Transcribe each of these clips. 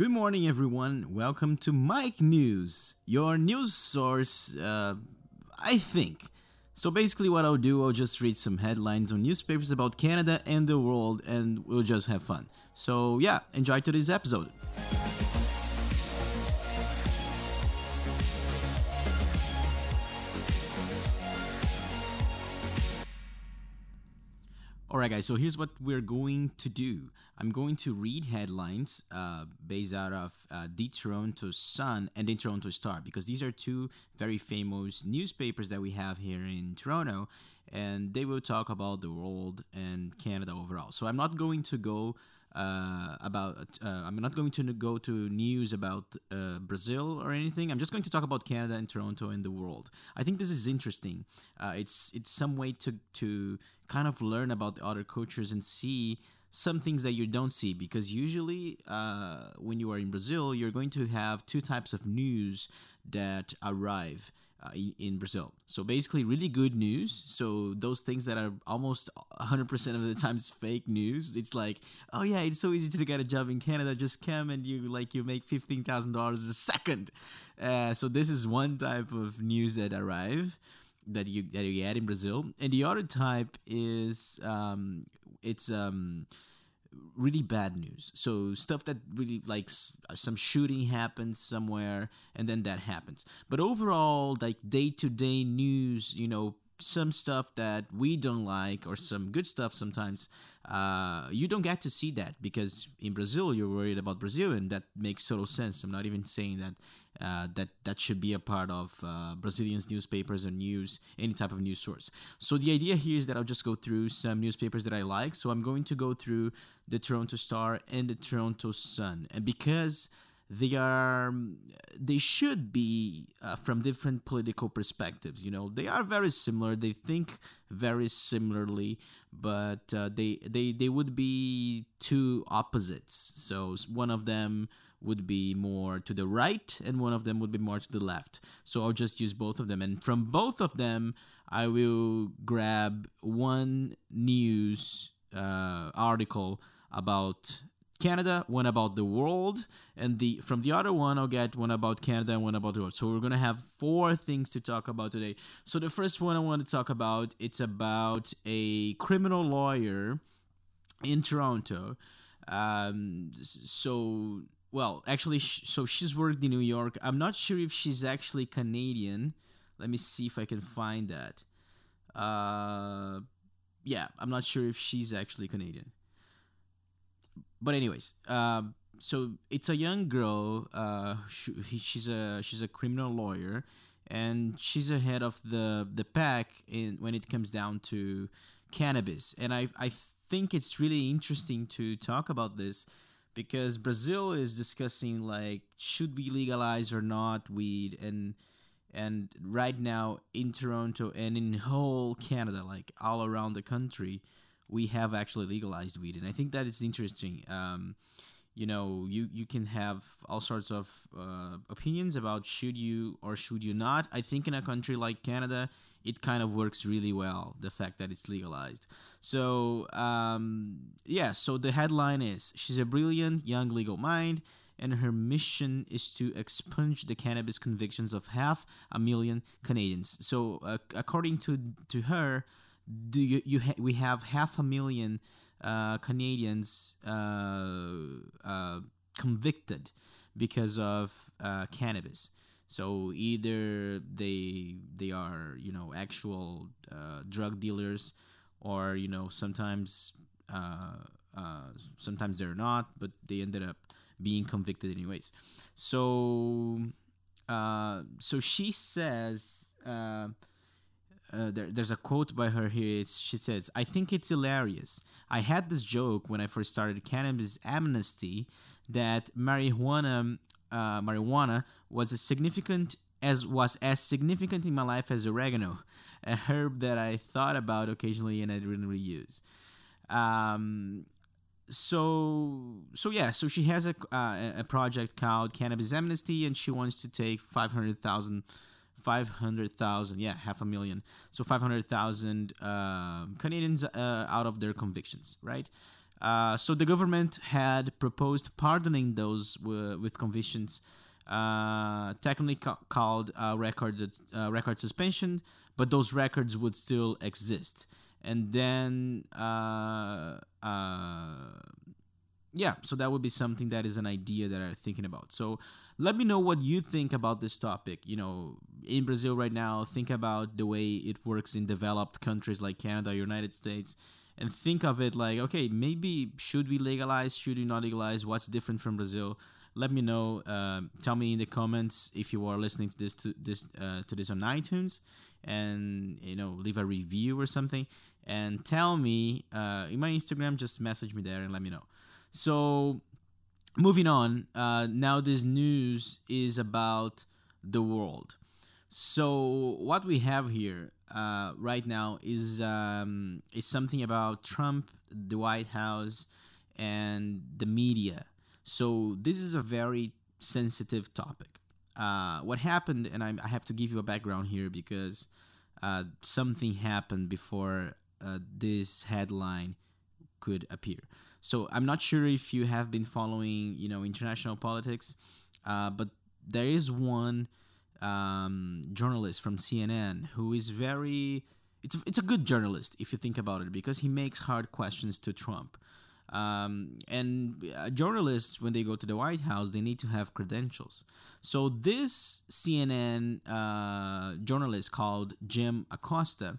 Good morning, everyone. Welcome to Mike News, your news source, uh, I think. So basically, what I'll do, I'll just read some headlines on newspapers about Canada and the world, and we'll just have fun. So yeah, enjoy today's episode. Alright, guys, so here's what we're going to do. I'm going to read headlines uh, based out of uh, the Toronto Sun and the Toronto Star because these are two very famous newspapers that we have here in Toronto and they will talk about the world and Canada overall. So I'm not going to go uh, about. Uh, I'm not going to go to news about uh, Brazil or anything. I'm just going to talk about Canada and Toronto and the world. I think this is interesting. Uh, it's it's some way to to kind of learn about the other cultures and see some things that you don't see because usually uh, when you are in Brazil, you're going to have two types of news that arrive uh, in, in, Brazil. So basically, really good news. So those things that are almost 100% of the times fake news. It's like, oh yeah, it's so easy to get a job in Canada. Just come and you like you make fifteen thousand dollars a second. Uh, so this is one type of news that arrive that you that you get in Brazil, and the other type is um, it's um, really bad news. So stuff that really like some shooting happens somewhere and then that happens. But overall like day-to-day news, you know, some stuff that we don't like or some good stuff sometimes uh, you don't get to see that because in brazil you're worried about brazil and that makes total sense i'm not even saying that uh, that that should be a part of uh, brazilians newspapers or news any type of news source. So the idea here is that i'll just go through some newspapers that i like. So i'm going to go through the toronto star and the toronto sun. And because they are they should be uh, from different political perspectives you know they are very similar. They think very similarly but uh, they they they would be two opposites. So one of them would be more to the right and one of them would be more to the left so i'll just use both of them and from both of them i will grab one news uh, article about Canada, one about the world, and the from the other one I'll get one about Canada and one about the world. So we're gonna have four things to talk about today. So the first one I want to talk about it's about a criminal lawyer in Toronto. Um, so well, actually, sh- so she's worked in New York. I'm not sure if she's actually Canadian. Let me see if I can find that. Uh, yeah, I'm not sure if she's actually Canadian but anyways, um, so it's a young girl. Uh, she, she's a she's a criminal lawyer, and she's ahead of the the pack in when it comes down to cannabis. And I I think it's really interesting to talk about this because Brazil is discussing like should we legalize or not weed and and right now in Toronto and in whole Canada like all around the country we have actually legalized weed, and I think that is interesting. Um, you know, you you can have all sorts of uh, opinions about should you or should you not. I think in a country like Canada, it kind of works really well. The fact that it's legalized. So um, yeah, so the headline is she's a brilliant young legal mind. And her mission is to expunge the cannabis convictions of half a million Canadians. So, uh, according to to her, do you, you ha- we have half a million uh, Canadians uh, uh, convicted because of uh, cannabis. So either they they are you know actual drug dealers, or you know sometimes sometimes they're not, but they ended up being convicted anyways. So so she says uh, there, there's a quote by her here. It's, she says, I think it's hilarious. I had this joke when I first started cannabis amnesty that marijuana, uh, marijuana was as significant as was as significant in my life as oregano, a herb that I thought about occasionally and I didn't really use. Um, so so yeah, so she has a uh, a project called Cannabis Amnesty, and she wants to take five hundred thousand 500,000, yeah, half a million. So 500,000 uh, Canadians uh, out of their convictions, right? Uh, so the government had proposed pardoning those w- with convictions, uh, technically ca- called record record suspension, but those records would still exist. And then, uh, uh, yeah, so that would be something that is an idea that I'm thinking about. So let me know what you think about this topic. You know, in Brazil right now, think about the way it works in developed countries like Canada, United States and think of it like, okay, maybe should we legalize? Should we not legalize? What's different from Brazil? Let me know. Uh, tell me in the comments if you are listening to this to this uh, to this on iTunes, and you know leave a review or something, and tell me uh, in my Instagram. Just message me there and let me know. So moving on. Uh, now this news is about the world. So what we have here uh, right now is um, is something about Trump, the White House, and the media. So this is a very sensitive topic. Uh, what happened, and I, I, have to give you a background here because uh, something happened before uh, this headline could appear. So I'm not sure if you have been following, you know, international politics, uh, but there is one um, journalist from CNN who is very it's it's a good journalist if you think about it because he makes hard questions to Trump. Um, and uh, journalists, when they go to the White House, they need to have credentials. So this CNN uh, journalist called Jim Acosta,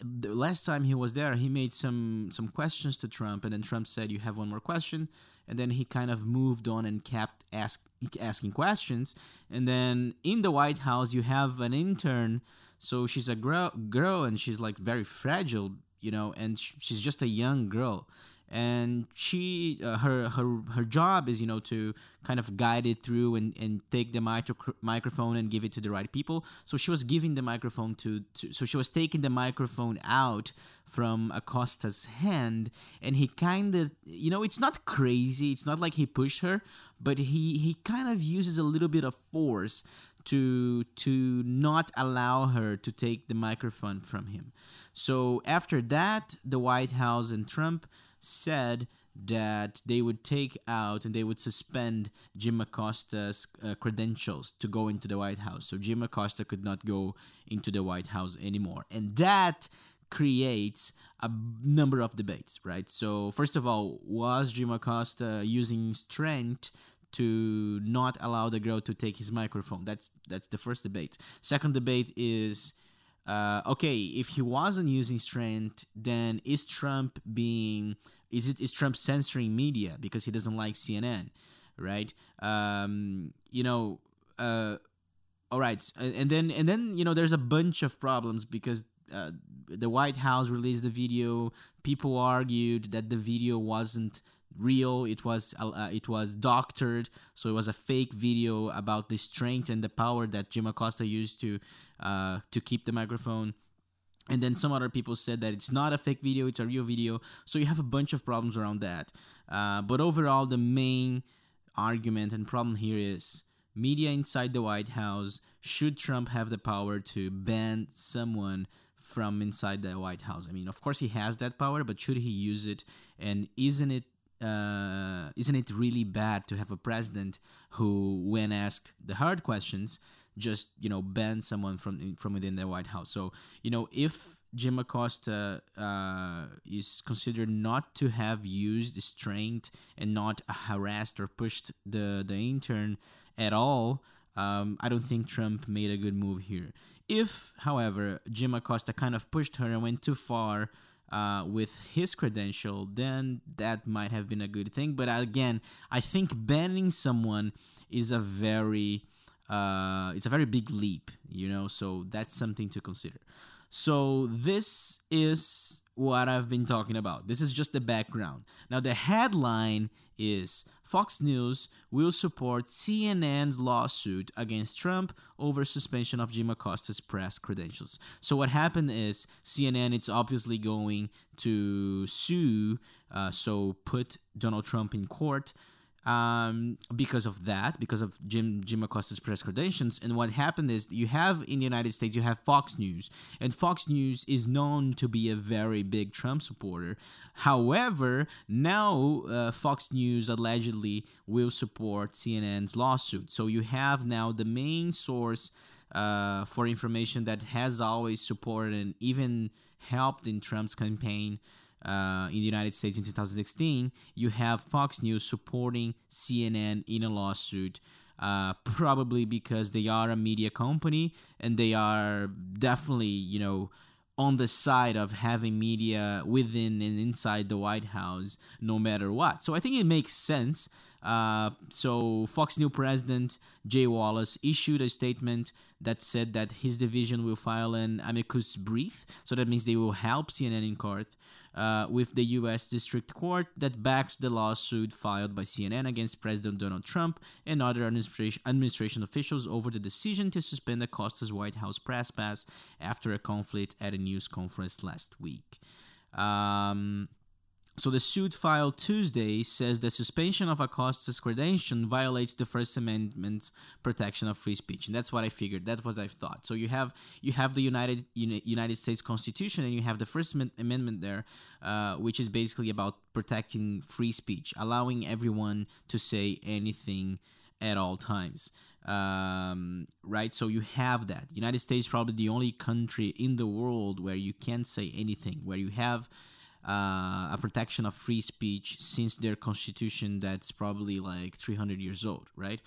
the last time he was there, he made some some questions to Trump, and then Trump said, "You have one more question," and then he kind of moved on and kept ask, asking questions. And then in the White House, you have an intern, so she's a girl, girl, and she's like very fragile, you know, and she's just a young girl and she uh, her her her job is you know to kind of guide it through and, and take the micro- microphone and give it to the right people. So she was giving the microphone to, to so she was taking the microphone out from acosta's hand. And he kind of you know it's not crazy. It's not like he pushed her but he he kind of uses a little bit of force to to not allow her to take the microphone from him. So after that the white house and trump said that they would take out and they would suspend Jim Acosta's uh, credentials to go into the White House. So Jim Acosta could not go into the White House anymore. And that creates a number of debates, right? So, first of all, was Jim Acosta using strength to not allow the girl to take his microphone? That's that's the first debate. Second debate is uh, okay, if he wasn't using strength, then is Trump being is it is Trump censoring media because he doesn't like CNN, right? Um, you know, uh, all right, and then and then you know there's a bunch of problems because uh, the White House released the video. People argued that the video wasn't real. It was uh, it was doctored, so it was a fake video about the strength and the power that Jim Acosta used to uh, to keep the microphone. And then some other people said that it's not a fake video, it's a real video. So you have a bunch of problems around that. Uh, but overall, the main argument and problem here is media inside the White House. Should Trump have the power to ban someone from inside the White House? I mean, of course he has that power, but should he use it? And isn't it uh, isn't it really bad to have a president who, when asked the hard questions, just you know ban someone from from within the White House? So you know if Jim Acosta uh, is considered not to have used strength and not harassed or pushed the the intern at all. Um, I don't think Trump made a good move here. If, however, Jim Acosta kind of pushed her and went too far uh, with his credential, then that might have been a good thing. But again, I think banning someone is a very uh, it's a very big leap, you know. So that's something to consider. So this is what I've been talking about. This is just the background. Now the headline is Fox News will support CNN's lawsuit against Trump over suspension of Jim Acosta's press credentials. So what happened is CNN it's obviously going to sue uh, so put Donald Trump in court um, because of that, because of Jim Jim Acosta's press credentials. And what happened is you have in the United States you have Fox News, and Fox News is known to be a very big Trump supporter. However, now uh, Fox News allegedly will support CNN's lawsuit. So you have now the main source. Uh, for information that has always supported and even helped in Trump's campaign uh, in the United States in 2016, you have Fox News supporting CNN in a lawsuit. Uh, probably because they are a media company and they are definitely, you know, on the side of having media within and inside the White House, no matter what. So I think it makes sense. Uh, so Fox News president Jay Wallace issued a statement that said that his division will file an amicus brief. So that means they will help CNN in court uh, with the U.S. District Court that backs the lawsuit filed by CNN against President Donald Trump and other administration, administration officials over the decision to suspend Acosta's White House press pass after a conflict at a news conference last week. Um, so the suit filed Tuesday says the suspension of Acosta's credential violates the First Amendment's protection of free speech, and that's what I figured. That was I thought. So you have you have the United United States Constitution, and you have the First Amendment there, uh, which is basically about protecting free speech, allowing everyone to say anything at all times. Um, right? So you have that. United States probably the only country in the world where you can't say anything, where you have uh, a protection of free speech since their constitution that's probably like 300 years old, right?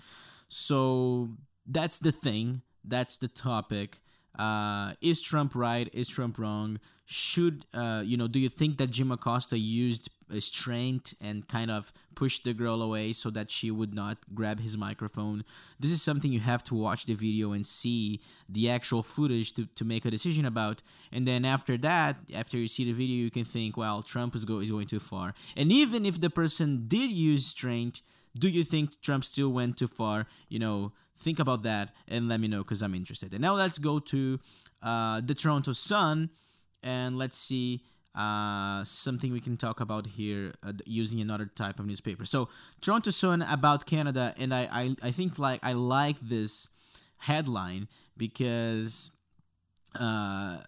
So that's the thing. That's the topic. Uh, is Trump right? Is Trump wrong? Should uh, you know? Do you think that Jim Acosta used strength and kind of pushed the girl away so that she would not grab his microphone? This is something you have to watch the video and see the actual footage to, to make a decision about. And then after that, after you see the video, you can think, well, Trump is, go- is going too far. And even if the person did use strength, do you think Trump still went too far? You know, think about that and let me know because I'm interested. And now let's go to uh, the Toronto Sun and let's see uh, something we can talk about here uh, using another type of newspaper. So Toronto Sun about Canada, and I, I, I think like I like this headline because uh,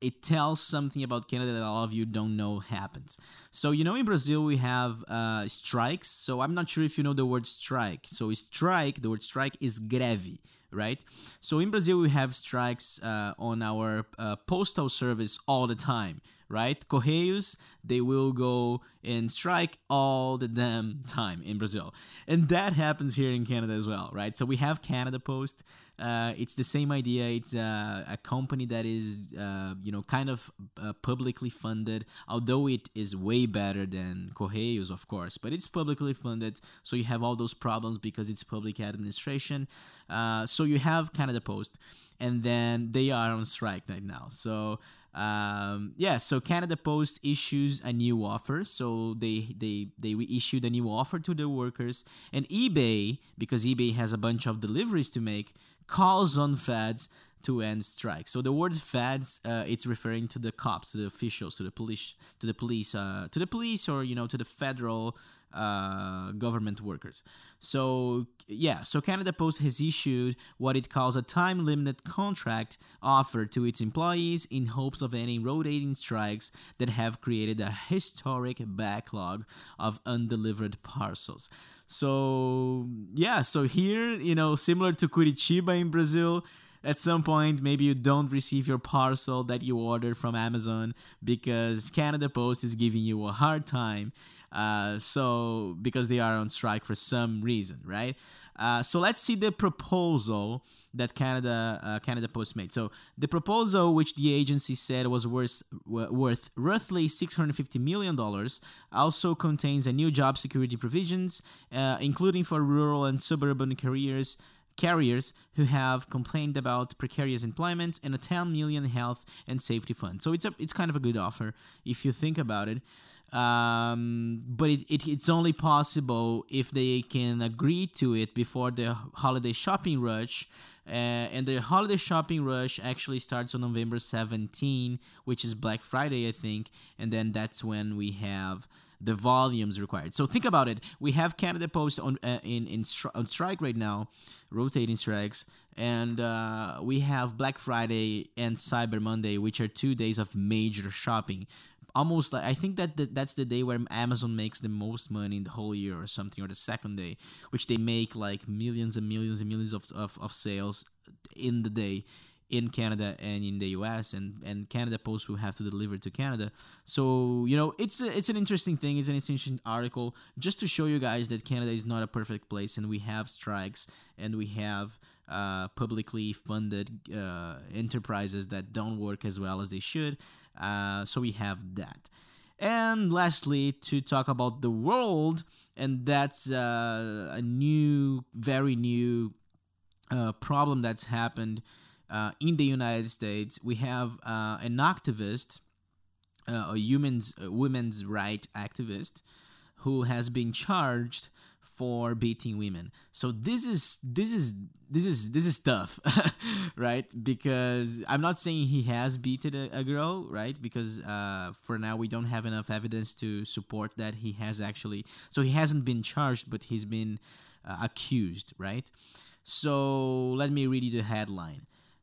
it tells something about Canada that all of you don't know happens. So, you know, in Brazil, we have uh, strikes. So, I'm not sure if you know the word strike. So, strike, the word strike is greve, right? So, in Brazil, we have strikes uh, on our uh, postal service all the time, right? Correios, they will go and strike all the damn time in Brazil. And that happens here in Canada as well, right? So we have Canada Post. Uh, it's the same idea. It's uh, a company that is, uh, you know, kind of uh, publicly funded, although it is way better than Correios, of course, but it's publicly funded. So you have all those problems because it's public administration. Uh, so you have Canada Post, and then they are on strike right now. So um, yeah, so Canada Post issues a new offer. So they they they issued a new offer to the workers, and eBay because eBay has a bunch of deliveries to make calls on feds to end strike. So the word feds, uh, it's referring to the cops, to the officials, to the police, to the police, uh, to the police, or you know, to the federal uh, government workers. So, yeah, so Canada Post has issued what it calls a time limited contract offer to its employees in hopes of ending rotating strikes that have created a historic backlog of undelivered parcels. So, yeah, so here, you know, similar to Curitiba in Brazil, at some point maybe you don't receive your parcel that you ordered from Amazon because Canada Post is giving you a hard time uh, so because they are on strike for some reason, right? Uh, so let's see the proposal that Canada uh, Canada Post made. So the proposal, which the agency said was worth worth roughly 650 million dollars, also contains a new job security provisions, uh, including for rural and suburban careers carriers who have complained about precarious employment and a 10 million health and safety fund. So it's a it's kind of a good offer if you think about it um, but it, it, it's only possible if they can agree to it before the holiday shopping rush. Uh, and the holiday shopping rush actually starts on November 17, which is Black Friday, I think. And then that's when we have the volumes required. So think about it. We have Canada Post on uh, in in stri- on strike right now, rotating strikes, and uh, we have Black Friday and Cyber Monday, which are two days of major shopping. Almost like I think that the, that's the day where Amazon makes the most money in the whole year or something, or the second day, which they make like millions and millions and millions of, of, of sales in the day in Canada and in the US and and Canada Post will have to deliver to Canada. So, you know, it's a, it's an interesting thing, it's an interesting article just to show you guys that Canada is not a perfect place and we have strikes and we have uh, publicly funded uh, enterprises that don't work as well as they should. Uh, so we have that. And lastly, to talk about the world, and that's uh, a new, very new uh, problem that's happened uh, in the United States, we have uh, an activist, uh, a human's a women's right activist, who has been charged for beating women. So this is this is this is this is tough, right? Because I'm not saying he has beaten a, a girl, right? Because uh, for now we don't have enough evidence to support that he has actually. So he hasn't been charged, but he's been uh, accused, right? So let me read you the headline.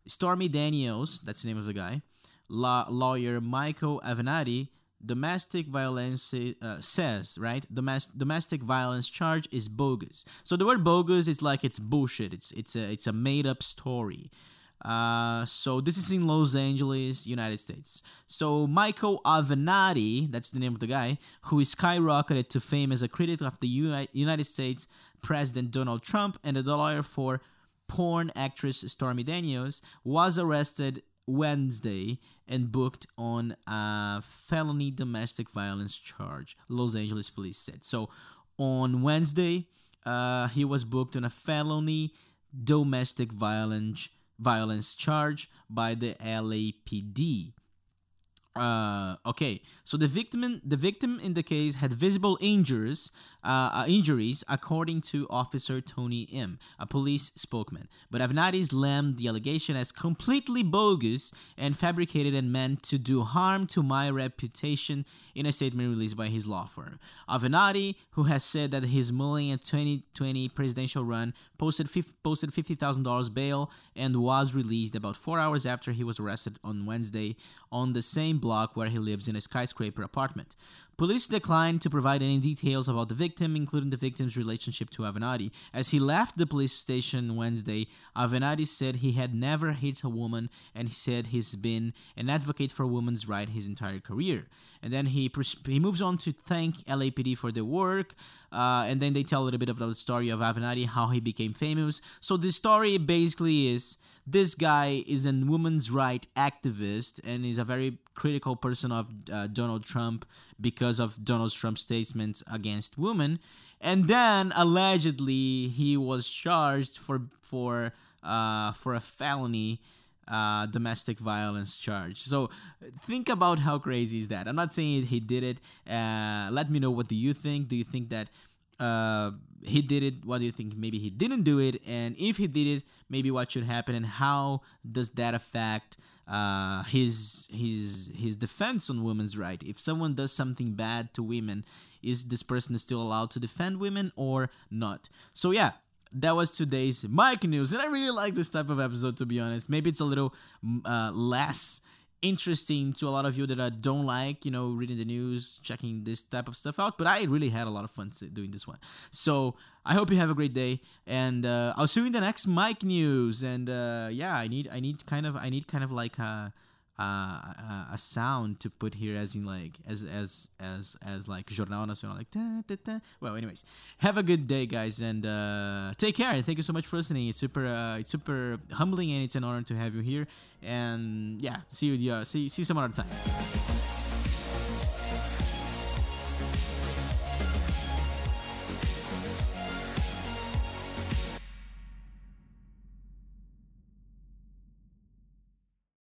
Stormy Daniels, that's the name of the guy, law, lawyer Michael Avenatti, domestic violence uh, says, right? Domestic domestic violence charge is bogus. So the word bogus is like it's bullshit. It's it's a it's a made up story. Uh, so this is in Los Angeles, United States. So Michael Avenatti, that's the name of the guy, who is skyrocketed to fame as a critic of the United States President Donald Trump and a lawyer for porn actress Stormy Daniels, was arrested Wednesday and booked on a felony domestic violence charge, Los Angeles police said. So on Wednesday, uh, he was booked on a felony domestic violence violence charge by the LAPD. Uh, okay, so the victim, the victim in the case had visible injuries, uh, uh, injuries, according to Officer Tony Im, a police spokesman. But Avenatti slammed the allegation as completely bogus and fabricated and meant to do harm to my reputation in a statement released by his law firm. Avenatti, who has said that he's mulling a 2020 presidential run, posted posted $50,000 bail and was released about four hours after he was arrested on Wednesday on the same block where he lives in a skyscraper apartment. Police declined to provide any details about the victim, including the victim's relationship to Avenatti. As he left the police station Wednesday, Avenatti said he had never hit a woman and he said he's been an advocate for women's rights his entire career. And then he he moves on to thank LAPD for their work, uh, and then they tell a little bit about the story of Avenatti, how he became famous. So the story basically is this guy is a women's right activist and is a very critical person of uh, Donald Trump because of Donald Trump's statements against women. And then allegedly he was charged for for uh, for a felony uh, domestic violence charge. So think about how crazy is that. I'm not saying he did it. Uh, let me know what do you think. Do you think that uh, he did it what do you think maybe he didn't do it and if he did it maybe what should happen and how does that affect uh, his his his defense on women's right if someone does something bad to women is this person still allowed to defend women or not so yeah that was today's Mike news, and I really like this type of episode. To be honest, maybe it's a little uh, less interesting to a lot of you that I don't like, you know, reading the news, checking this type of stuff out. But I really had a lot of fun doing this one. So I hope you have a great day, and uh, I'll see you in the next Mike news. And uh, yeah, I need I need kind of I need kind of like a uh, a sound to put here as in like as as as as like Jornal Nacional like da, da, da. well anyways. Have a good day guys and uh, take care and thank you so much for listening. It's super uh, it's super humbling and it's an honor to have you here. And yeah see you uh, see, see you some other time